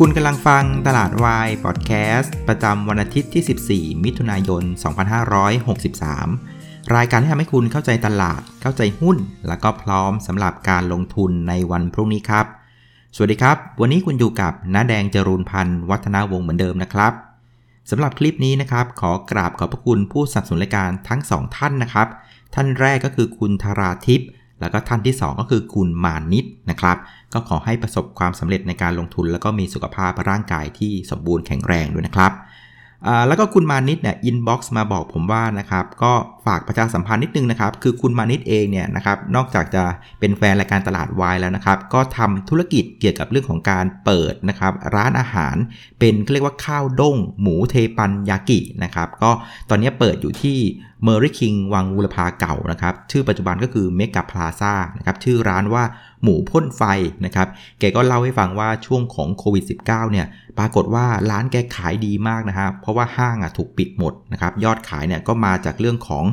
คุณกำลังฟังตลาดวายพอดแคสต์ประจำวันอาทิตย์ที่ 14 มิถุนายน 2563 รายการที่ทำให้คุณเข้าใจตลาด เข้าใจหุ้น แล้วก็พร้อมสำหรับการลงทุนในวันพรุ่งนี้ครับ สวัสดีครับ วันนี้คุณอยู่กับน้าแดงจรูนพันธ์วัฒนาวงศ์เหมือนเดิมนะครับสำหรับคลิปนี้นะครับ ขอกราบขอบพระคุณผู้สนับสนุนรายการทั้ง 2 ท่านนะครับ ท่านแรกก็คือคุณธราทิพย์แล้วก็ท่านที่ 2 ก็คือคุณมานิดนะครับ ก็ขอให้ประสบความสำเร็จในการลงทุน แล้วก็มีสุขภาพร่างกายที่สมบูรณ์แข็งแรงด้วยนะครับแล้วก็คุณมานิดเนี่ย inbox มาบอกผมว่านะครับก็ฝากประชาสัมพันธ์นิดนึงนะครับ คือคุณมานิดเองเนี่ยนะครับนอกจากจะเป็นแฟนรายการตลาดวายแล้วนะครับ ก็ทำธุรกิจเกี่ยวกับเรื่องของการเปิดนะครับ ร้านอาหารเป็นเรียกว่าข้าวด้ง หมูเทปันยากินะครับ ก็ตอนนี้เปิดอยู่ที่เมอร์รี่คิงส์วังบูรพาเก่านะครับ ชื่อปัจจุบันก็คือเมกาพลาซ่านะครับชื่อร้านว่าหมูพ่นไฟนะครับ แกก็เล่าให้ฟังว่าช่วงของโควิด -19 เนี่ย ปรากฏว่าร้านแกขายดีมากนะครับเพราะว่าห้างอะถูกปิดหมดนะครับยอดขายเนี่ยก็มาจากเรื่องของ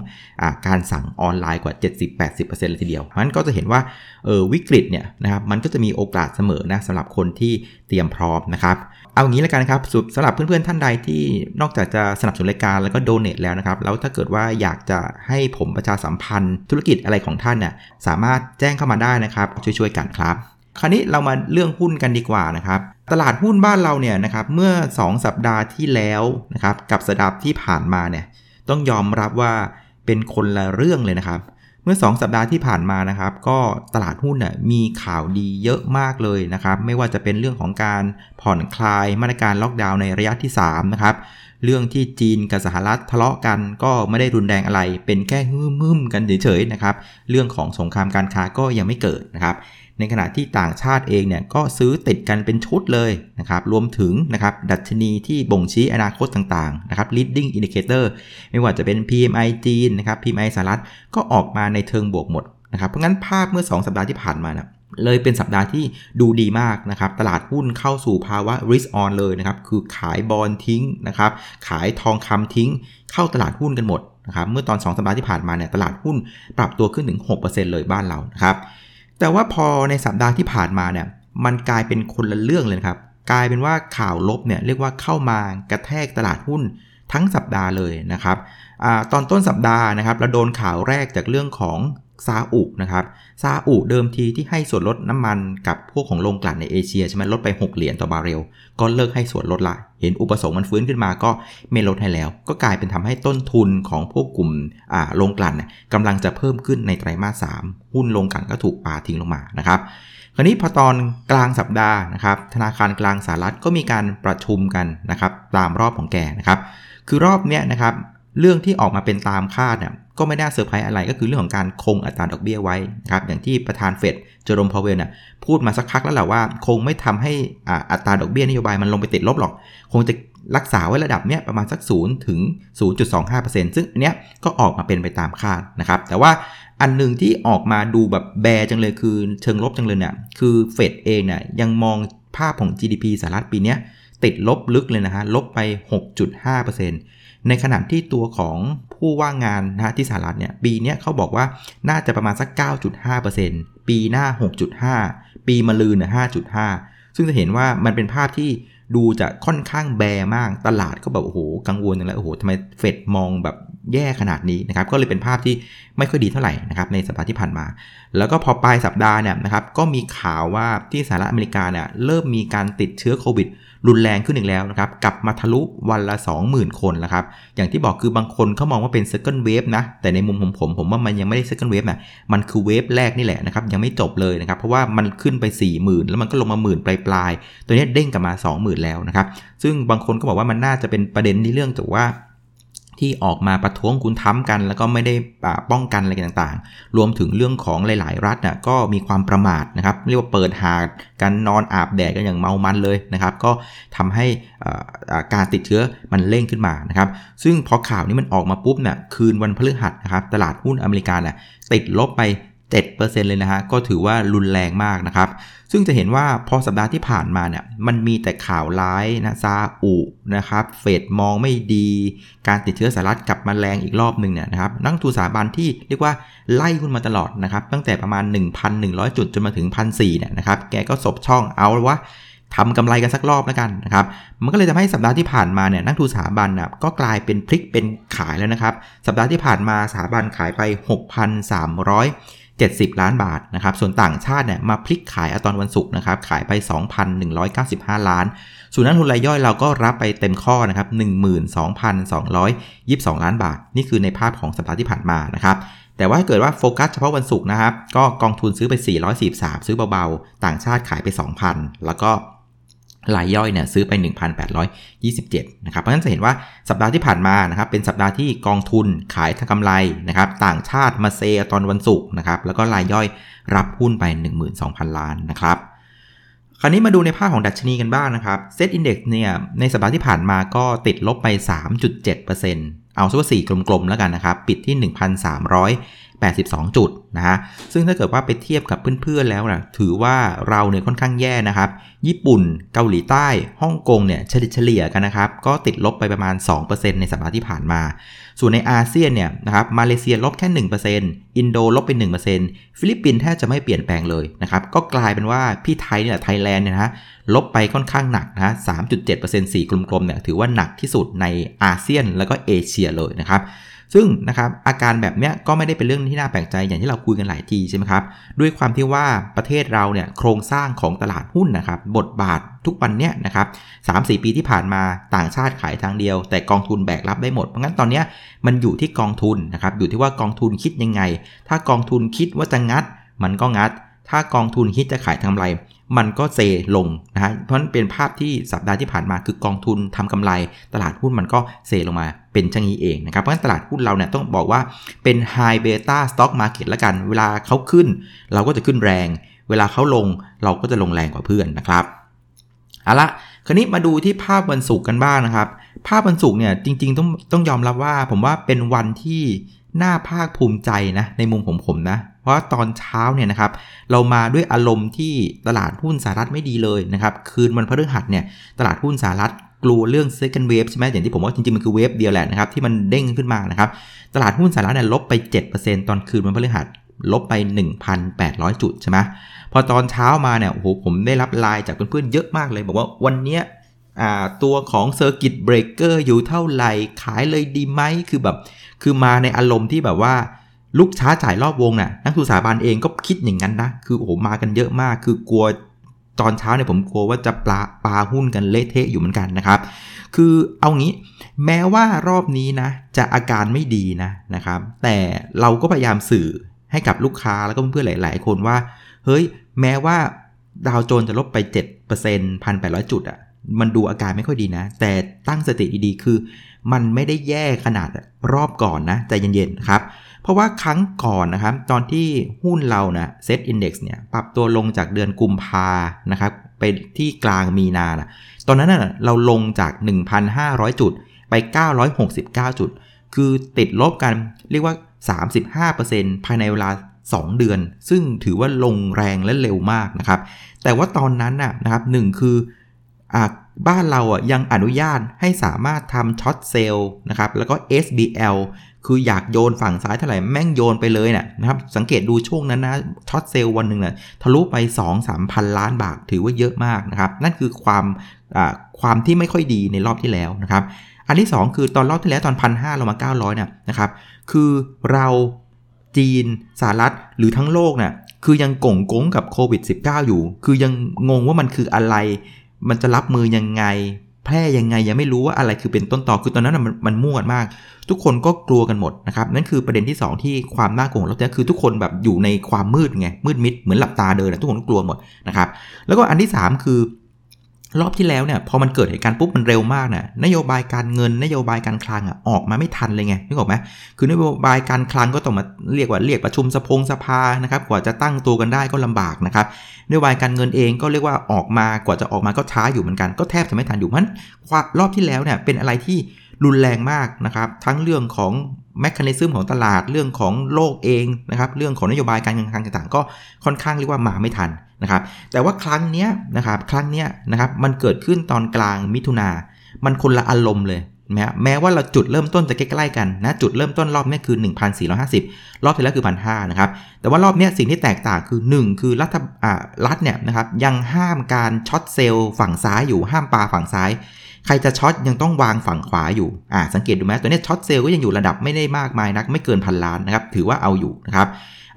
อการสั่งออนไลน์กว่า 70-80%เลยทีเดียวเพราะฉะนั้นก็จะเห็นว่าเออวิกฤตเนี่ยนะครับมันก็จะมีโอกาสเสมอนะสำหรับคนที่เตรียมพร้อมนะครับเอางี้แล้วกันครับสำหรับเพื่อนๆท่านใดที่นอกจากจะสนับสนุนรายการแล้วก็โดเนทแล้วนะครับแล้วถ้าเกิดว่าอยากจะให้ผมประชาสัมพันธ์ ธุรกิจอะไรของท่านเนี่ยสามารถแจ้งเข้ามาได้นะครับช่วยๆกันครับ คราวนี้เรามาเรื่องหุ้นกันดีกว่านะครับ ตลาดหุ้นบ้านเราเนี่ยนะครับเมื่อ 2 สัปดาห์ที่แล้วนะครับกับสัปดาห์ที่ผ่านมาเนี่ยต้องยอมรับว่าเป็นคนละเรื่องเลยนะครับ เมื่อ 2 สัปดาห์ที่ผ่านมานะครับ ก็ตลาดหุ้นน่ยมีข่าวดีเยอะมากเลยนะครับ ไม่ว่าจะเป็นเรื่องของการผ่อนคลายมาตรการล็อกดาวน์ในระยะที่3นะครับ เรื่องที่จีนกับสหรัฐทะเลาะกันก็ไม่ได้รุนแรงอะไร เป็นแค่ฮึ่มๆกันเฉยๆนะครับ เรื่องของสงครามการค้าก็ยังไม่เกิดนะครับ ในขณะที่ต่างชาติเองเนี่ยก็ซื้อติดกันเป็นชุดเลยนะครับ รวมถึงนะครับดัชนีที่บ่งชี้อนาคตต่างๆนะครับ leading indicator ไม่ว่าจะเป็น PMI จีนนะครับ PMI สหรัฐก็ออกมาในเทิงบวกหมดนะครับ เพราะงั้นภาพเมื่อ 2 สัปดาห์ที่ผ่านมานะ เลยเป็นสัปดาห์ที่ดูดีมากนะครับ ตลาดหุ้นเข้าสู่ภาวะ risk on เลยนะครับ คือขายบอลทิ้งนะครับ ขายทองคำทิ้ง เข้าตลาดหุ้นกันหมดนะครับ เมื่อตอน 2 สัปดาห์ที่ผ่านมาเนี่ย ตลาดหุ้นปรับตัวขึ้นถึง 6%เลยบ้านเรานะครับ แต่ว่าพอในสัปดาห์ที่ผ่านมาเนี่ย มันกลายเป็นคนละเรื่องเลยครับ กลายเป็นว่าข่าวลบเนี่ยเรียกว่าเข้ามากระแทกตลาดหุ้นทั้งสัปดาห์เลยนะครับอตอนต้นสัปดาห์นะครับเราโดนข่าวแรกจากเรื่องของ ซาอุนะครับซาอุเดิมทีที่ให้ส่วนลดน้ำมันกับพวกของโรงกลั่นในเอเชียใช่ไหมลดไป 6 เหรียญต่อบาร์เรล ก็เลิกให้ส่วนลดละ เห็นอุปสงค์มันฟื้นขึ้นมาก็ไม่ลดให้แล้ว ก็กลายเป็นทำให้ต้นทุนของพวกกลุ่มโรงกลั่นกำลังจะเพิ่มขึ้นในไตรมาส 3 หุ้นโรงกลั่นก็ถูกปาทิ้งลงมานะครับคราวนี้พอตอนกลางสัปดาห์นะครับธนาคารกลางสหรัฐก็มีการประชุมกันนะครับตามรอบของแกนะครับคือรอบเนี้ยนะครับ เรื่องที่ออกมาเป็นตามคาดเนี่ยก็ไม่น่าเซอร์ไพรส์อะไรก็คือเรื่องของการคงอัตราดอกเบี้ยไว้ครับอย่างที่ประธานเฟดเจอร์มพาวเวลน่ะพูดมาสักพักแล้วแหละว่า คงไม่ทำให้อัตราดอกเบี้ยนโยบายมันลงไปติดลบหรอก คงจะรักษาไว้ระดับเนี้ยประมาณสัก0ถึง 0.25%ซึ่งอันเนี้ยก็ออกมาเป็นไปตามคาดนะครับ แต่ว่าอันหนึ่งที่ออกมาดูแบบแบจังเลยคือเชิงลบจังเลยเนี่ยคือเฟดเองเนี่ยยังมองภาพของ GDP สหรัฐปีนี้ติดลบลึกเลยนะฮะลบไป 6.5% ในขณะที่ตัวของผู้ว่างงานนะที่สหรัฐเนี่ยปีนี้เขาบอกว่าน่าจะประมาณสัก 9.5%ปีหน้า 6.5 ปีมะลืนนะ5.5 ซึ่งจะเห็นว่ามันเป็นภาพที่ดูจะค่อนข้างแบมากตลาดก็แบบโอ้โหกังวลอย่างไรโอ้โหทำไมเฟดมองแบบ แย่ขนาดนี้นะครับ ก็เลยเป็นภาพที่ไม่ค่อยดีเท่าไหร่นะครับในสัปดาห์ที่ผ่านมา แล้วก็พอปลายสัปดาห์เนี่ยนะครับก็มีข่าวว่าที่สหรัฐอเมริกาเนี่ยเริ่มมีการติดเชื้อโควิดรุนแรงขึ้นอีกแล้วนะครับกลับมาทะลุวันละ 20,000 คนแล้วครับอย่างที่บอกคือบางคนเขามองว่าเป็น second wave นะ แต่ในมุมผมผมผมว่ามันยังไม่ได้ second wave นะมันคือเวฟแรกนี่แหละนะครับยังไม่จบเลยนะครับ เพราะว่ามันขึ้นไป 40,000 แล้วมันก็ลงมาหมื่นปลายๆตัวนี้เด้งกลับมา 20,000 แล้วนะครับซึ่งบางคนก็บอกว่ามันน่าจะเป็นประเด็นที่เรื่องจากว่า ที่ออกมาประท้วงคุณท้ำกัน แล้วก็ไม่ได้ป้องกันอะไรต่างๆ รวมถึงเรื่องของหลาย ๆ รัฐน่ะก็มีความประมาทนะครับเรียกว่าเปิดหาดกันนอนอาบแดดกันอย่างเมามันเลยนะครับก็ทำให้การติดเชื้อมันเร่งขึ้นมานะครับซึ่งพอข่าวนี้มันออกมาปุ๊บเนี่ยคืนวันพฤหัสนะครับตลาดหุ้นอเมริกาเนี่ยติดลบไป7%เลยนะฮะก็ถือว่ารุนแรงมากนะครับ ซึ่งจะเห็นว่าพอสัปดาห์ที่ผ่านมาเนี่ยมันมีแต่ข่าวร้ายนะซาอุนะครับเฟดมองไม่ดี การติดเชื้อสหรัฐกลับมาแรงอีกรอบหนึ่งเนี่ยนะครับนักทุนสถาบันที่เรียกว่าไล่หุ้นมาตลอดนะครับตั้งแต่ประมาณ 1,100 จุดจนมาถึง 1,400เนี่ยนะครับแกก็สบช่องเอาว่าทำกำไรกันสักรอบแล้วกันนะครับ มันก็เลยทำให้สัปดาห์ที่ผ่านมาเนี่ยนักทุนสถาบันนะก็กลายเป็นพลิกเป็นขายแล้วนะครับ สัปดาห์ที่ผ่านมาสถาบันขายไป 70 ล้านบาทนะครับส่วนต่างชาติเนี่ยมาพลิกขายอตอนวันศุกร์นะครับขายไป 2,195 ล้าน ส่วนนักทุนรายย่อยเราก็รับไปเต็มข้อนะครับ12,222 ล้านบาท นี่คือในภาพของสัปดาห์ที่ผ่านมานะครับแต่ว่าเกิดว่าโฟกัสเฉพาะวันศุกร์นะครับ ก็กองทุนซื้อไป 443 ซื้อเบาๆ ต่างชาติขายไป 2,000 แล้วก็ รายย่อยเนี่ยซื้อไป 1,827 นะครับ เพราะฉะนั้นจะเห็นว่าสัปดาห์ที่ผ่านมานะครับเป็นสัปดาห์ที่กองทุนขายทางกำไรนะครับต่างชาติมาเซตอนวันศุกร์นะครับแล้วก็รายย่อยรับหุ้นไป 12,000 ล้านนะครับ คราวนี้มาดูในภาพของดัชนีกันบ้างนะครับเซตอินดี x เนี่ยในสัปดาห์ที่ผ่านมาก็ติดลบไป 3.7%เอาสักสี่กลมๆแล้วกันนะครับ ปิดที่ 82 จุดนะฮะซึ่งถ้าเกิดว่าไปเทียบกับเพื่อนๆแล้วนะถือว่าเราเนี่ยค่อนข้างแย่นะครับ ญี่ปุ่นเกาหลีใต้ฮ่องกงเนี่ยเฉลี่ยกันนะครับ ก็ติดลบไปประมาณ 2%ในสัปดาห์ที่ผ่านมา ส่วนในอาเซียนเนี่ยนะครับมาเลเซียลบแค่ 1%อินโดลบไป 1%ฟิลิปปินส์แทบจะไม่เปลี่ยนแปลงเลยนะครับก็กลายเป็นว่าพี่ไทยเนี่ยไทยแลนด์เนี่ยนะลบไปค่อนข้างหนักนะ3.7%สีกลมๆเนี่ยถือว่าหนักที่สุดในอาเซียนแล้วก็เอเชียเลยนะครับ ซึ่งนะครับอาการแบบนี้ก็ไม่ได้เป็นเรื่องที่น่าแปลกใจอย่างที่เราคุยกันหลายทีใช่ไหมครับด้วยความที่ว่าประเทศเราเนี่ยโครงสร้างของตลาดหุ้นนะครับบทบาททุกวันเนี้ยนะครับสามสี่ปีที่ผ่านมาต่างชาติขายทางเดียว แต่กองทุนแบกรับได้หมดเพราะงั้นตอนนี้มันอยู่ที่กองทุนนะครับอยู่ที่ว่ากองทุนคิดยังไง ถ้ากองทุนคิดว่าจะงัด มันก็งัด ถ้ากองทุนคิดจะขายทำไร มันก็เซลงนะฮะเพราะนั้นเป็นภาพที่สัปดาห์ที่ผ่านมาคือกองทุนทำกำไร ตลาดหุ้นมันก็เซลงมาเป็นช่างนี้เองนะครับเพราะฉะนั้นตลาดหุ้นเราเนี่ยต้องบอกว่าเป็น high beta stock market ละกัน เวลาเขาขึ้น เราก็จะขึ้นแรง เวลาเขาลงเราก็จะลงแรงกว่าเพื่อนนะครับเอาละคราวนี้มาดูที่ภาพวันศุกร์กันบ้างนะครับ ภาพวันศุกร์เนี่ยจริงๆต้องต้องยอมรับว่า ผมว่าเป็นวันที่น่าภาคภูมิใจนะในมุมผมผมนะ เพราะตอนเช้าเนี่ยนะครับเรามาด้วยอารมณ์ที่ตลาดหุ้นสหรัฐไม่ดีเลยนะครับคืนวันพฤหัสเนี่ยตลาดหุ้นสหรัฐกลัวเรื่อง second wave ใช่ไหมอย่างที่ผมว่าจริงๆ มันคือเวฟเดียวแหละนะครับที่มันเด้งขึ้นมานะครับตลาดหุ้นสหรัฐเนี่ยลบไป 7%ตอนคืนวันพฤหัสลบไป 1,800 จุดใช่ไหมพอตอนเช้ามาเนี่ยโอ้โหผมได้รับไลน์จากเพื่อนๆเยอะมากเลย บอกว่าวันเนี้ยตัวของ Circuit Breaker อยู่เท่าไหร่ขายเลยดีไหมคือแบบ คือมาในอารมณ์ที่แบบว่า ลูกช้าจ่ายรอบวงน่ะนักศึกษาบาลเองก็คิดอย่างนั้นนะ คือโอ้โหมากันเยอะมาก คือกลัวตอนเช้าเนี่ยผมกลัวว่าจะปลาปลาหุ้นกันเละเทะอยู่เหมือนกันนะครับ คือเอางี้แม้ว่ารอบนี้นะ จะอาการไม่ดีนะนะครับ แต่เราก็พยายามสื่อให้กับลูกค้าแล้วก็เพื่อนหลาย ๆ คนว่า เฮ้ย แม้ว่าดาวโจนจะลบไป7% 1,800 จุดอะ่ะมันดูอาการไม่ค่อยดีนะ แต่ตั้งสติดีๆ คือ มันไม่ได้แย่ขนาดรอบก่อนนะใจเย็นๆครับ เพราะว่าครั้งก่อนนะครับ ตอนที่หุ้นเรานะเซ็ตอินดี x เนี่ยปรับตัวลงจากเดือนกุมภานะครับไปที่กลางมีนานะตอนนั้นนะเราลงจาก 1,500 จุดไป 969 จุด คือติดลบกันเรียกว่า 35%ภายในเวลา 2 เดือน ซึ่งถือว่าลงแรงและเร็วมากนะครับ แต่ว่าตอนนั้นนะครับหนึ่งคืออ บ้านเราอะยังอนุญาตให้สามารถทำช็อตเซลล์นะครับแล้วก็ SBL คืออยากโยนฝั่งซ้ายเท่าไหร่แม่งโยนไปเลยนะนะครับ สังเกตดูช่วงนั้นนะช็อตเซลล์วันหนึ่งนะทะลุไป 2 3พันล้านบาทถือว่าเยอะมากนะครับ นั่นคือความความที่ไม่ค่อยดีในรอบที่แล้วนะครับ อันที่ 2 คือตอนรอบที่แล้วตอนพันห้าเรามา 900เนี่ยนะครับ คือเราจีนสหรัฐหรือทั้งโลกเนะ่ยคือยังก่งกงกับโควิด -19 อยู่ คือยังงงว่ามันคืออะไร มันจะรับมือยังไง แพร่ยังไงยังไม่รู้ว่าอะไรคือเป็นต้นต่อคือตอนนั้นมันมันมั่วมาก ทุกคนก็กลัวกันหมดนะครับนั่นคือประเด็นที่ 2 ที่ความน่ากลัวของเราคือทุกคนแบบอยู่ในความมืดไงมืดมิดเหมือนหลับตาเดินทุกคนกลัวหมดนะครับแล้วก็อันที่ 3 คือ รอบที่แล้วเนี่ยพอมันเกิดเหตุการณ์ปุ๊บมันเร็วมากนะ่ะนโยบายการเงินนโยบายการคลังอะออกมาไม่ทันเลยไงนึกออกไหมคือนโยบายการคลังก็ต้องมาเรียกว่าเรียกประชุมสภงสภานะครับกว่าจะตั้งตัวกันได้ก็ลำบากนะครับนโยบายการเงินเองก็เรียกว่าออกมากว่าจะออกมาก็ช้าอยู่เหมือนกันก็แทบจะไม่ทันอยู่มันรอบที่แล้วเนี่ยเป็นอะไรที่ รุนแรงมากนะครับ ทั้งเรื่องของแมคคานิซึมของตลาดเรื่องของโลกเองนะครับ เรื่องของนโยบายการเงินคลังต่างๆ ก็ค่อนข้างเรียกว่ามาไม่ทันนะครับ แต่ว่าครั้งนี้นะครับ ครั้งนี้นะครับ มันเกิดขึ้นตอนกลางมิถุนา มันคนละอารมณ์เลยแม้แม้ว่าเราจุดเริ่มต้นจะใกล้ๆกันนะจุดเริ่มต้นรอบนี้คือ 1,450 รอบที่แล้วคือ 1,500นะครับแต่ว่ารอบนี้สิ่งที่แตกต่างคือ 1 คือรัฐอ่ารัฐเนี่ยนะครับยังห้ามการ short sell ฝั่งซ้ายอยู่ห้ามปลาฝั่งซ้าย ใครจะ short ยังต้องวางฝั่งขวาอยู่ อ่า สังเกตดูไหมตัวนี้ short sell ก็ยังอยู่ระดับไม่ได้มากมายนัก ไม่เกินพันล้านนะครับ ถือว่าเอาอยู่นะครับ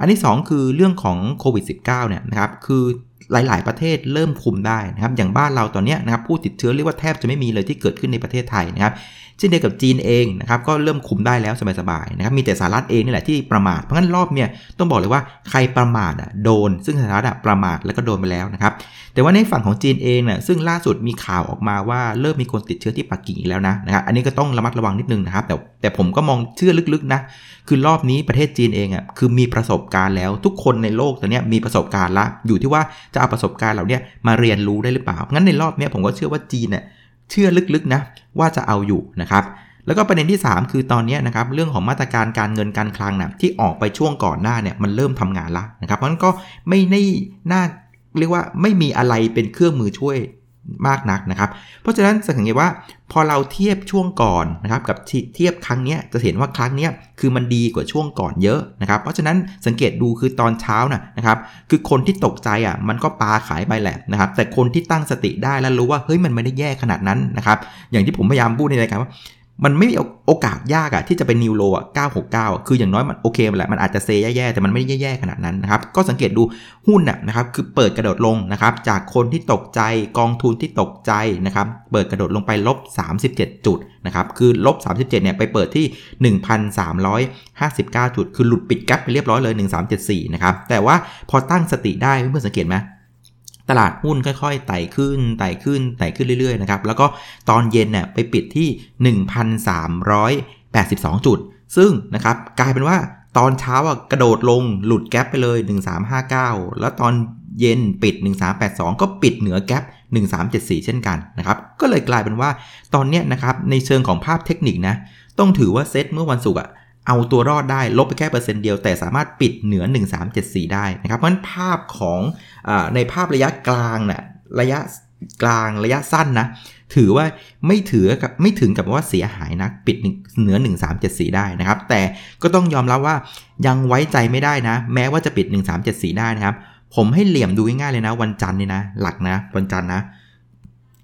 อันที่ 2 คือเรื่องของโควิด -19 เนี่ยนะครับ คือหลาย ๆ ประเทศเริ่มคุมได้นะครับ อย่างบ้านเราตอนนี้นะครับผู้ติดเชื้อเรียกว่าแทบจะไม่มีเลยที่เกิดขึ้นในประเทศไทยนะครับ เช่นเดียวกับจีนเองนะครับก็เริ่มคุมได้แล้วสบายๆนะครับมีแต่สหรัฐเองนี่แหละที่ประมาทเพราะงั้นรอบเนี่ยต้องบอกเลยว่าใครประมาทอะโดน ซึ่งสหรัฐอะประมาทแล้วก็โดนไปแล้วนะครับแต่ว่าในฝั่งของจีนเองเนี่ยซึ่งล่าสุดมีข่าวออกมาว่าเริ่มมีคนติดเชื้อที่ปักกิ่งอีกแล้วนะนะครับอันนี้ก็ต้องระมัดระวังนิดนึงนะครับแต่แต่ผมก็มองเชื่อลึกๆนะคือรอบนี้ประเทศจีนเองอะคือมีประสบการณ์แล้วทุกคนในโลกตอนนี้มีประสบการณ์ละอยู่ที่ว่าจะเอาประสบการณ์เหล่านี้มาเรียนรู้ได้หรือเปล่างั้นในรอบนี้ผมก็เชื่อว่าจีนเนี่ย เชื่อลึกๆนะว่าจะเอาอยู่นะครับแล้วก็ประเด็นที่ 3 คือตอนนี้นะครับเรื่องของมาตรการการเงินการคลังนะที่ออกไปช่วงก่อนหน้าเนี่ยมันเริ่มทำงานละนะครับเพราะนั้นก็ไม่ได้น่าเรียกว่าไม่มีอะไรเป็นเครื่องมือช่วย มากนักนะครับ เพราะฉะนั้นสังเกตว่าพอเราเทียบช่วงก่อนนะครับกับเทียบครั้งนี้จะเห็นว่าครั้งนี้คือมันดีกว่าช่วงก่อนเยอะนะครับ เพราะฉะนั้นสังเกตดูคือตอนเช้านะนะครับคือคนที่ตกใจอะมันก็ปาขายไปแหละนะครับแต่คนที่ตั้งสติได้แล้วรู้ว่าเฮ้ยมันไม่ได้แย่ขนาดนั้นนะครับอย่างที่ผมพยายามพูดในรายการว่า มันไม่มีโอกาสยากอะที่จะเป็นนิวโรอะ969คืออย่างน้อยมันโอเคแหละมันอาจจะเซแย่ๆ แต่มันไม่ได้แย่ๆ ขนาดนั้นนะครับ ก็สังเกตดูหุ้นน่ะนะครับคือเปิดกระโดดลงนะครับ จากคนที่ตกใจกองทุนที่ตกใจนะครับ เปิดกระโดดลงไปลบ 37 จุดนะครับ คือลบ 37 เนี่ยไปเปิดที่ 1,359 จุด คือหลุดปิดแกลบไปเรียบร้อยเลย 1374 นะครับ แต่ว่าพอตั้งสติได้เพื่อนสังเกตไหม ตลาดหุ้นค่อยๆไต่ขึ้นไต่ขึ้นไต่ขึ้นเรื่อยๆนะครับแล้วก็ตอนเย็นเนี่ยไปปิดที่ 1,382 จุด ซึ่งนะครับกลายเป็นว่าตอนเช้าอะกระโดดลงหลุดแกลบไปเลย 1359 แล้วตอนเย็นปิด 1382 ก็ปิดเหนือแกลบ1374 เช่นกันนะครับก็เลยกลายเป็นว่าตอนเนี้ยนะครับในเชิงของภาพเทคนิคนะต้องถือว่าเซตเมื่อวันศุกร์อะ เอาตัวรอดได้ลบไปแค่เปอร์เซ็นต์เดียว แต่สามารถปิดเหนือ 1374 ได้นะครับ เพราะฉะนั้นภาพของอในภาพระยะกลางนะ่ะระยะกลางระยะสั้นนะถือว่าไม่ถือกับไม่ถึงกับว่าเสียหายนะปิดเหนือ 1374 ได้นะครับ แต่ก็ต้องยอมรับว่ายังไว้ใจไม่ได้นะ แม้ว่าจะปิด 1374 ได้นะครับ ผมให้เหลี่ยมดูง่ายๆเลยนะ วันจันทร์นี่นะ หลักนะ วันจันทร์นะ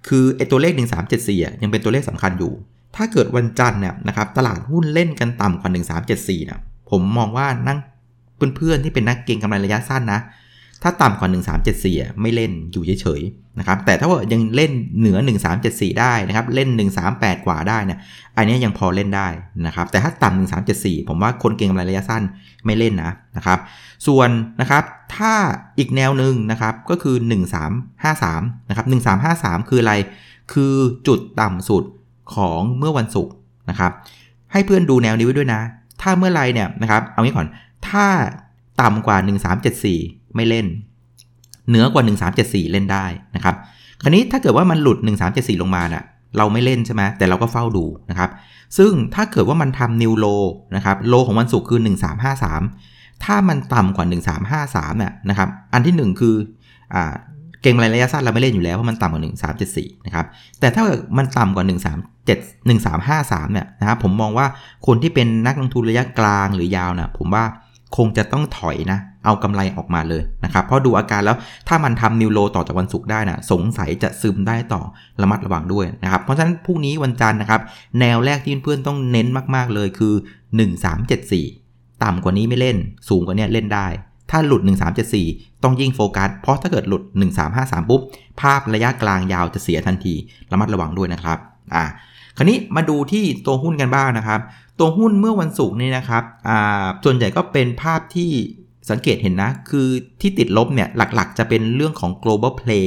คือไอตัวเลข 1374อะยังเป็นตัวเลขสำคัญอยู่ ถ้าเกิดวันจันทร์เนี่ยนะครับตลาดหุ้นเล่นกันต่ำกว่า 1374นะผมมองว่านั่งเพื่อนๆที่เป็นนักเก็งกำไรระยะสั้นนะ ถ้าต่ำกว่า 1374 ไม่เล่นอยู่เฉยๆนะครับแต่ถ้าว่ายังเล่นเหนือ 1374 ได้นะครับเล่น 138 กว่าได้เนี่ยอันนี้ยังพอเล่นได้นะครับแต่ถ้าต่ำ1374 ผมว่าคนเก็งกำไรระยะสั้นไม่เล่นนะนะครับส่วนนะครับถ้าอีกแนวหนึ่งนะครับก็คือ 1353นะครับ1353 คืออะไรคือจุดต่ำสุด ของเมื่อวันศุกร์นะครับให้เพื่อนดูแนวนี้ไว้ด้วยนะ ถ้าเมื่อไรเนี่ยนะครับเอางี้ก่อนถ้าต่ำกว่า 1374 ไม่เล่น เหนือกว่า 1374 เล่นได้นะครับคราวนี้ถ้าเกิดว่ามันหลุด 1374 ลงมาน่ะเราไม่เล่นใช่ไหมแต่เราก็เฝ้าดูนะครับ ซึ่งถ้าเกิดว่ามันทำนิวโลนะครับโลของวันศุกร์คือ 1353 ถ้ามันต่ำกว่า 1353เนี่ยนะครับ อันที่ 1 คืออ่า เก่งระยะสั้นเราไม่เล่นอยู่แล้วเพราะมันต่ำกว่า 1374 นะครับ แต่ถ้ามันต่ำกว่า 137 1353 เนี่ยนะครับผมมองว่าคนที่เป็นนักลงทุนระยะกลางหรือยาวนะผมว่าคงจะต้องถอยนะ เอากำไรออกมาเลยนะครับ เพราะดูอาการแล้วถ้ามันทำนิวโลต่อจากวันศุกร์ได้นะสงสัยจะซึมได้ต่อระมัดระวังด้วยนะครับ เพราะฉะนั้นพรุ่งนี้วันจันทร์นะครับ แนวแรกที่เพื่อนๆต้องเน้นมากๆเลยคือ 1374 ต่ำกว่านี้ไม่เล่น สูงกว่านี้เล่นได้ ถ้าหลุด 1374 ต้องยิ่งโฟกัส เพราะถ้าเกิดหลุด 1353 ปุ๊บ ภาพระยะกลางยาวจะเสียทันที ระมัดระวังด้วยนะครับ อ่า คราวนี้มาดูที่ตัวหุ้นกันบ้างนะครับ ตัวหุ้นเมื่อวันศุกร์นี่นะครับ อ่า ส่วนใหญ่ก็เป็นภาพที่สังเกตเห็นนะ คือที่ติดลบเนี่ยหลักๆ จะเป็นเรื่องของ global play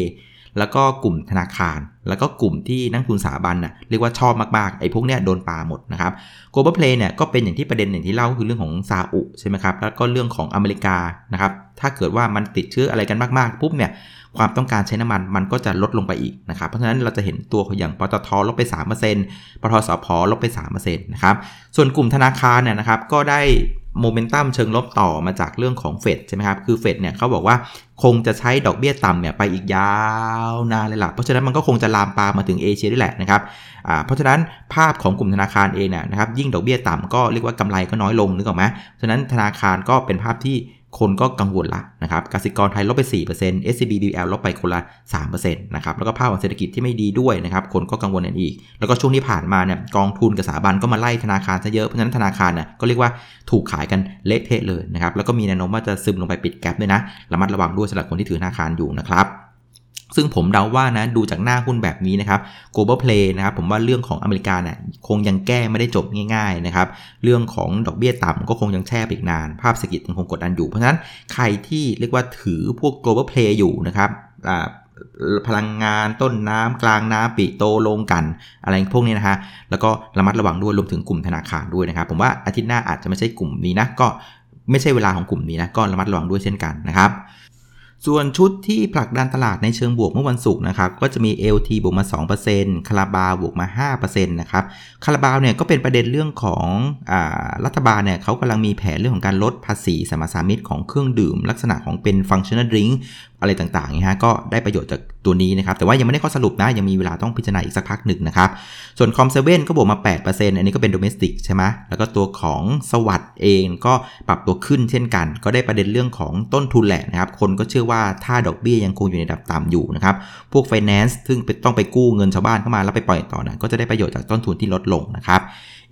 แล้วก็กลุ่มธนาคาร แล้วก็กลุ่มที่นักทุนสถาบันน่ะเรียกว่าชอบมากๆไอ้พวกเนี้ยโดนปาหมดนะครับ global play เนี่ยก็เป็นอย่างที่ประเด็นอย่างที่เล่าคือเรื่องของซาอุใช่ไหมครับแล้วก็เรื่องของอเมริกานะครับถ้าเกิดว่ามันติดเชื้ออะไรกันมากๆปุ๊บเนี่ยความต้องการใช้น้ำมันมันก็จะลดลงไปอีกนะครับ เพราะฉะนั้นเราจะเห็นตัวอย่างปตทลบไป 3%ปตทสพลบไป3%นะครับ ส่วนกลุ่มธนาคารเนี่ยนะครับก็ได้ โมเมนตัมเชิงลบต่อมาจากเรื่องของเฟดใช่ไหมครับ คือเฟดเนี่ยเขาบอกว่าคงจะใช้ดอกเบี้ยต่ำเนี่ยไปอีกยาวนานเลยล่ะ เพราะฉะนั้นมันก็คงจะลามปามาถึงเอเชียด้วยแหละนะครับเพราะฉะนั้นภาพของกลุ่มธนาคารเองเนี่ยนะครับยิ่งดอกเบี้ยต่ำก็เรียกว่ากำไรก็น้อยลงนึกออกไหมฉะนั้นธนาคารก็เป็นภาพที่ คนก็กังวลละนะครับกสิกรไทยลบไป 4% SCB BL ลบไปคนละ 3%นะครับแล้วก็ภาพของเศรษฐกิจที่ไม่ดีด้วยนะครับคนก็กังวลกันอีก แล้วก็ช่วงที่ผ่านมาเนี่ยกองทุนกับสถาบันก็มาไล่ธนาคารซะเยอะเพราะฉะนั้นธนาคารเนี่ยก็เรียกว่าถูกขายกันเละเทะเลยนะครับแล้วก็มีแนวโน้มว่าจะซึมลงไปปิดแกลบด้วยนะระมัดระวังด้วยสำหรับคนที่ถือธนาคารอยู่นะครับ ซึ่งผมเดาว่านะดูจากหน้าหุ้นแบบนี้นะครับ global play นะครับผมว่าเรื่องของอเมริกาเนี่ยคงยังแก้ไม่ได้จบง่ายๆนะครับเรื่องของดอกเบี้ยต่ำก็คงยังแช่ไปอีกนาน ภาพเศรษฐกิจยังคงกดดันอยู่ เพราะฉะนั้นใครที่เรียกว่าถือพวก global play อยู่นะครับพลังงานต้นน้ำกลางน้ำปีโตลงกัน อะไรพวกนี้นะฮะแล้วก็ระมัดระวังด้วยรวมถึงกลุ่มธนาคารด้วยนะครับผมว่าอาทิตย์หน้าอาจจะไม่ใช่กลุ่มนี้นะก็ไม่ใช่เวลาของกลุ่มนี้นะก็ระมัดระวังด้วยเช่นกันนะครับ ส่วนชุดที่ผลักดันตลาดในเชิงบวกเมื่อวันศุกร์นะครับ ก็จะมี LT บวกมา 2%คาราบาวบวกมา 5%นะครับ คาราบาวเนี่ยก็เป็นประเด็นเรื่องของอรัฐบาลเนี่ยเขากำลังมีแผนเรื่องของการลดภาษีสมรสามิตของเครื่องดื่ม ลักษณะของเป็นฟังชั่นอลดริงอะไรต่างๆนะฮะก็ได้ประโยชน์จากตัวนี้นะครับ แต่ว่ายังไม่ได้ข้อสรุปนะ ยังมีเวลาต้องพิจารณาอีกสักพักหนึ่งนะครับ ส่วนคอมเซเว่นก็บวกมา 8%อันนี้ก็เป็นโดเมสติกใช่ไหมแล้วก็ตัวของสวัสด์เองก็ปรับตัวขึ้นเช่นกัน ก็ได้ประเด็นเรื่องของต้นทุนแหละนะครับ คนก็เชื่อว่าถ้าดอกเบี้ยยังคงอยู่ในระดับต่ำอยู่นะครับ พวกไฟแนนซ์ซึ่งต้องไปกู้เงินชาวบ้านเข้ามาแล้วไปปล่อยต่อนะก็จะได้ประโยชน์จากต้นทุนที่ลดลงนะครับ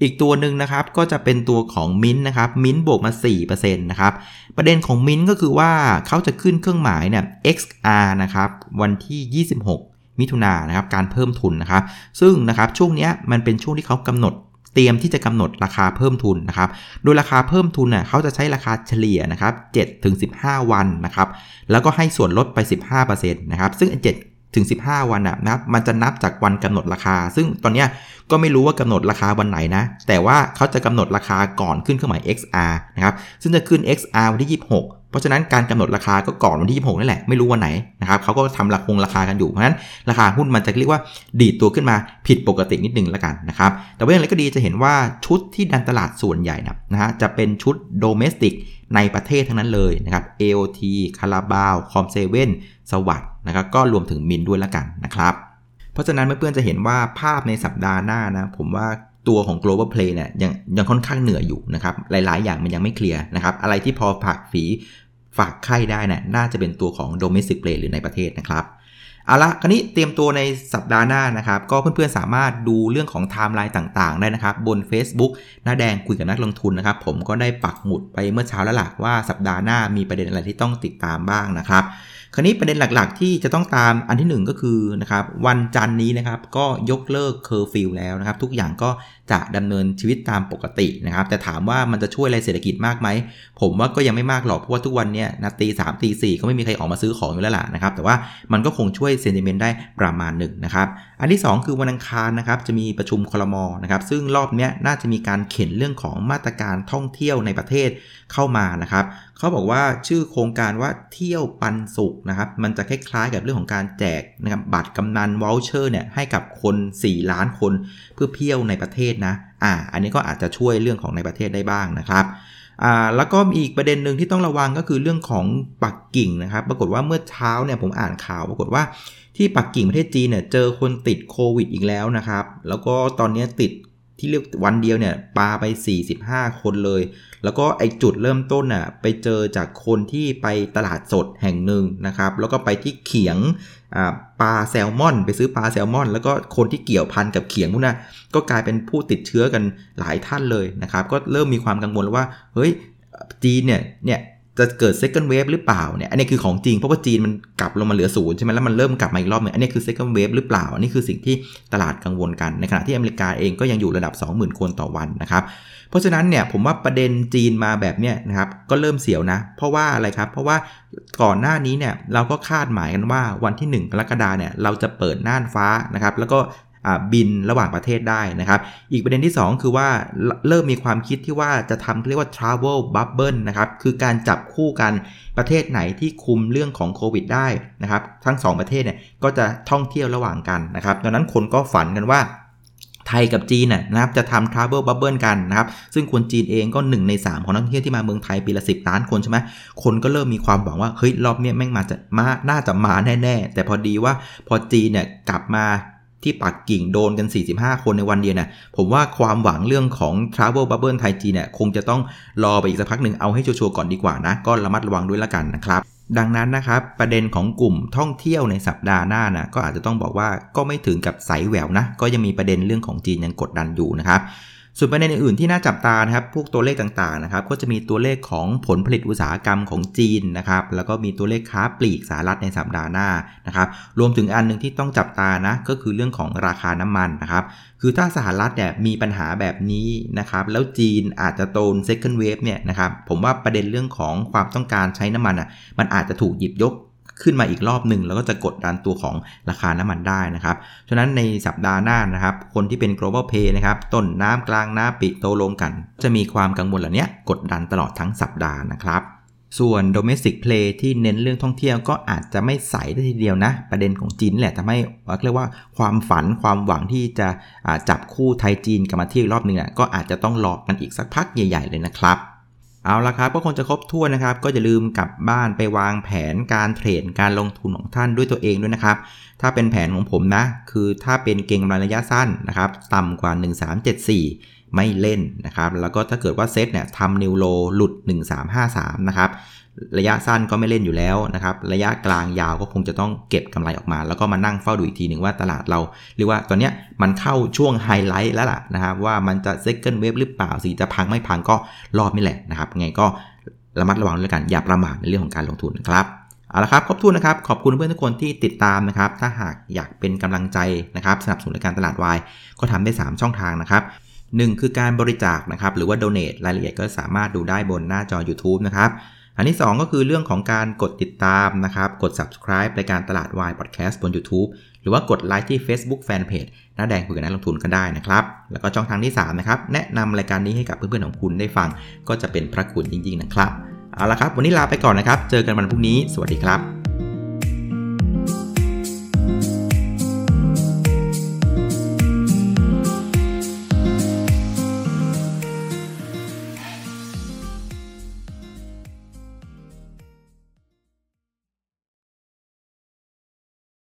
อีกตัวหนึ่งนะครับก็จะเป็นตัวของมิ้นนะครับมิ้นบวกมา 4%นะครับประเด็นของมิ้นก็คือว่าเขาจะขึ้นเครื่องหมายเนี่ย XR นะครับวันที่ 26 มิถุนายนนะครับการเพิ่มทุนนะครับซึ่งนะครับช่วงนี้มันเป็นช่วงที่เขากำหนดเตรียมที่จะกำหนดราคาเพิ่มทุนนะครับ โดยราคาเพิ่มทุนเน่ยเขาจะใช้ราคาเฉลี่ยนะครับ7ถึง15 วันนะครับ แล้วก็ให้ส่วนลดไป 15%นะครับ ซึ่ง7 ถึง 15 วันนะนับมันจะนับจากวันกำหนดราคา ซึ่งตอนนี้ก็ไม่รู้ว่ากำหนดราคาวันไหนนะ แต่ว่าเขาจะกำหนดราคาก่อนขึ้นเครื่องหมาย XR นะครับ ซึ่งจะขึ้น XR วันที่ 26 เพราะฉะนั้นการกำหนดราคาก็ก่อนวันที่ 26 นั่นแหละ ไม่รู้วันไหนนะครับเขาก็ทำราคงราคากันอยู่ เพราะฉะนั้นราคาหุ้นมันจะเรียกว่าดีดตัวขึ้นมาผิดปกตินิดนึงแล้วกันนะครับ แต่ว่าอย่างไรก็ดีจะเห็นว่าชุดที่ดันตลาดส่วนใหญ่นะฮะจะเป็นชุดโดเมสติกในประเทศทั้งนั้นเลยนะครับ AOT คาราบาว คอมเซเว่นสวัสด์นะครับก็รวมถึงมินด้วยแล้วกันนะครับ เพราะฉะนั้นเพื่อนๆจะเห็นว่าภาพในสัปดาห์หน้านะผมว่า ตัวของ global play เนี่ยยังยังค่อนข้างเหนื่อยอยู่นะครับหลาย ๆ อย่างมันยังไม่เคลียร์นะครับอะไรที่พอผักฝีฝากไข่ได้นะ่ยน่าจะเป็นตัวของ domestic play หรือในประเทศนะครับเอาละคราวนี้เตรียมตัวในสัปดาห์หน้านะครับ ก็เพื่อนๆสามารถดูเรื่องของไทม์ไลน์ต่างๆ ได้นะครับ บน Facebook หน้าแดงคุยกับนักลงทุนนะครับ ผมก็ได้ปักหมุดไปเมื่อเช้าแล้วล่ะว่าสัปดาห์หน้ามีประเด็นอะไรที่ต้องติดตามบ้างนะครับ คราวนี้ประเด็นหลักๆ ที่จะต้องตามอันที่ 1 ก็คือนะครับวันจันทร์นี้นะครับก็ยกเลิกเคอร์ฟิวแล้วนะครับ ทุกอย่างก็จะดำเนินชีวิตตามปกตินะครับ แต่ถามว่ามันจะช่วยอะไรเศรษฐกิจมากไหม ผมว่าก็ยังไม่มากหรอก เพราะว่าทุกวันนี้นาตีสามตีสี่ก็ไม่มีใครออกมาซื้อของอยู่แล้วล่ะนะครับ แต่ว่ามันก็คงช่วยเซนติเมนต์ได้ประมาณหนึ่งนะครับ อันที่ 2 คือวันอังคารนะครับจะมีประชุมคลมอนะครับ ซึ่งรอบนี้น่าจะมีการเข็นเรื่องของมาตรการท่องเที่ยวในประเทศเข้ามานะครับ เขาบอกว่าชื่อโครงการว่าเที่ยวปันสุขนะครับ มันจะคล้ายๆกับเรื่องของการแจกนะครับบัตรกำนันวอลเชอร์เนี่ยให้กับคน 4 ล้านคนเพื่อเที่ยวในประเทศนะ อ่า อันนี้ก็อาจจะช่วยเรื่องของในประเทศได้บ้างนะครับอ่าแล้วก็มีอีกประเด็นหนึ่งที่ต้องระวังก็คือเรื่องของปักกิ่งนะครับ ปรากฏว่าเมื่อเช้าเนี่ยผมอ่านข่าว ปรากฏว่าที่ปักกิ่งประเทศจีนเนี่ยเจอคนติดโควิดอีกแล้วนะครับ แล้วก็ตอนนี้ติดที่เรียกวันเดียวเนี่ยปาไป 45 คนเลย แล้วก็ไอจุดเริ่มต้นน่ะไปเจอจากคนที่ไปตลาดสดแห่งหนึ่งนะครับ แล้วก็ไปที่เขียงปลาแซลมอน ไปซื้อปลาแซลมอน แล้วก็คนที่เกี่ยวพันกับเขียงพวกนั้นก็กลายเป็นผู้ติดเชื้อกันหลายท่านเลยนะครับ ก็เริ่มมีความกังวลว่าเฮ้ยจีนเนี่ยเนี่ยจะเกิด second wave หรือเปล่าเนี่ย อันนี้คือของจริง เพราะว่าจีนมันกลับลงมาเหลือศูนย์ใช่ไหมแล้วมันเริ่มกลับมาอีกรอบนึงอันนี้คือ second wave หรือเปล่า อันนี้คือสิ่งที่ตลาดกังวลกัน ในขณะที่อเมริกาเองก็ยังอยู่ระดับ 20,000 คนต่อวันนะครับ เพราะฉะนั้นเนี่ยผมว่าประเด็นจีนมาแบบเนี้ยนะครับก็เริ่มเสียวนะ เพราะว่าอะไรครับ เพราะว่าก่อนหน้านี้เนี่ยเราก็คาดหมายกันว่าวันที่ 1 กรกฎาเนี่ยเราจะเปิดน่านฟ้านะครับแล้วก็บินระหว่างประเทศได้นะครับ อีกประเด็นที่ 2 คือว่าเริ่มมีความคิดที่ว่าจะทำเรียกว่า travel bubble นะครับ คือการจับคู่กันประเทศไหนที่คุมเรื่องของโควิดได้นะครับ ทั้ง 2 ประเทศเนี่ยก็จะท่องเที่ยวระหว่างกันนะครับ ดังนั้นคนก็ฝันกันว่า ทยกับจีนนะครับจะทำ Travel Bubble กันนะครับซึ่งคนจีนเองก็ 1 ใน 3 ของนักท่องเที่ยวที่มาเมืองไทยปีละ 10 ล้านคนใช่ไหมคนก็เริ่มมีความหวังว่าเฮ้ยรอบนี้แม่งมาจะมาน่าจะมาแน่ ๆ แต่พอดีว่าพอจีนเนี่ยกลับมาที่ปักกิ่งโดนกัน 45 คนในวันเดียวเนี่ยผมว่าความหวังเรื่องของ Travel Bubble ไทยจีนเนี่ยคงจะต้องรอไปอีกสักพักหนึ่งเอาให้ชัวร์ก่อนดีกว่านะ ก็ระมัดระวังด้วยละกันนะครับ ดังนั้นนะครับประเด็นของกลุ่มท่องเที่ยวในสัปดาห์หน้านะก็อาจจะต้องบอกว่าก็ไม่ถึงกับใสแหววนะก็ยังมีประเด็นเรื่องของจีนยังกดดันอยู่นะครับ ส่วนประเด็นอื่นๆที่น่าจับตานะครับ พวกตัวเลขต่างๆนะครับ ก็จะมีตัวเลขของผลผลิตอุตสาหกรรมของจีนนะครับ แล้วก็มีตัวเลขค้าปลีกสหรัฐในสัปดาห์หน้านะครับ รวมถึงอันนึงที่ต้องจับตานะ ก็คือเรื่องของราคาน้ำมันนะครับ คือถ้าสหรัฐเนี่ยมีปัญหาแบบนี้นะครับ แล้วจีนอาจจะโตน second wave เนี่ยนะครับ ผมว่าประเด็นเรื่องของความต้องการใช้น้ำมันอะ มันอาจจะถูกหยิบยก ขึ้นมาอีกรอบหนึ่งแล้วก็จะกดดันตัวของราคาน้ำมันได้นะครับ ฉะนั้นในสัปดาห์หน้านะครับ คนที่เป็น global pay นะครับ ต้นน้ำกลางน้ำปิโตลงกัน จะมีความกังวลเหล่านี้กดดันตลอดทั้งสัปดาห์นะครับส่วน domestic play ที่เน้นเรื่องท่องเที่ยวก็อาจจะไม่ใสได้ทีเดียวนะ ประเด็นของจีนแหละทำให้เรียกว่าความฝันความหวังที่จะจับคู่ไทยจีนกันมาเที่ยวรอบหนึ่งก็อาจจะต้องรอกันอีกสักพักใหญ่ ๆ เลยนะครับ เอาละครับก็คงจะครบถ้วนนะครับ ก็อย่าลืมกลับบ้านไปวางแผนการเทรดการลงทุนของท่านด้วยตัวเองด้วยนะครับ ถ้าเป็นแผนของผมนะ คือถ้าเป็นเก่งกำไรระยะสั้นนะครับ ต่ำกว่า 1374 ไม่เล่นนะครับ แล้วก็ถ้าเกิดว่าเซตเนี่ยทำนิวโลหลุด 1353 นะครับ ระยะสั้นก็ไม่เล่นอยู่แล้วนะครับระยะกลางยาวก็คงจะต้องเก็บกำไรออกมา แล้วก็มานั่งเฝ้าดูอีกทีหนึ่งว่าตลาดเราเรียกว่าตอนนี้มันเข้าช่วงไฮไลท์แล้วล่ะนะครับว่ามันจะ second wave หรือเปล่าสีจะพังไม่พังก็รอบนี่แหละนะครับไงก็ระมัดระวังด้วยกันอย่าประมาทในเรื่องของการลงทุนนะครับเอาละครับครบถ้วนนะครับ ขอบคุณเพื่อนทุกคนที่ติดตามนะครับ ถ้าหากอยากเป็นกำลังใจนะครับ สนับสนุนการตลาดวาย ก็ทำได้ 3 ช่องทางนะครับหคือการบริจาคนะครับ หรือว่า donate รายละเอียดก็สามารถดูได้บนหน้าจอ YouTube นะครับ อันที่ 2 ก็คือเรื่องของการกดติดตามนะครับ กด subscribe รายการตลาดวายพอดแคสต์บน YouTube หรือว่ากดไลค์ที่ Facebook Fanpage หน้าแดงคุยกับนักลงทุนก็ได้นะครับ แล้วก็ช่องทางที่3นะครับ แนะนำรายการนี้ให้กับเพื่อนๆของคุณได้ฟัง ก็จะเป็นพระคุณจริงๆนะครับ เอาละครับ วันนี้ลาไปก่อนนะครับ เจอกันวันพรุ่งนี้ สวัสดีครับ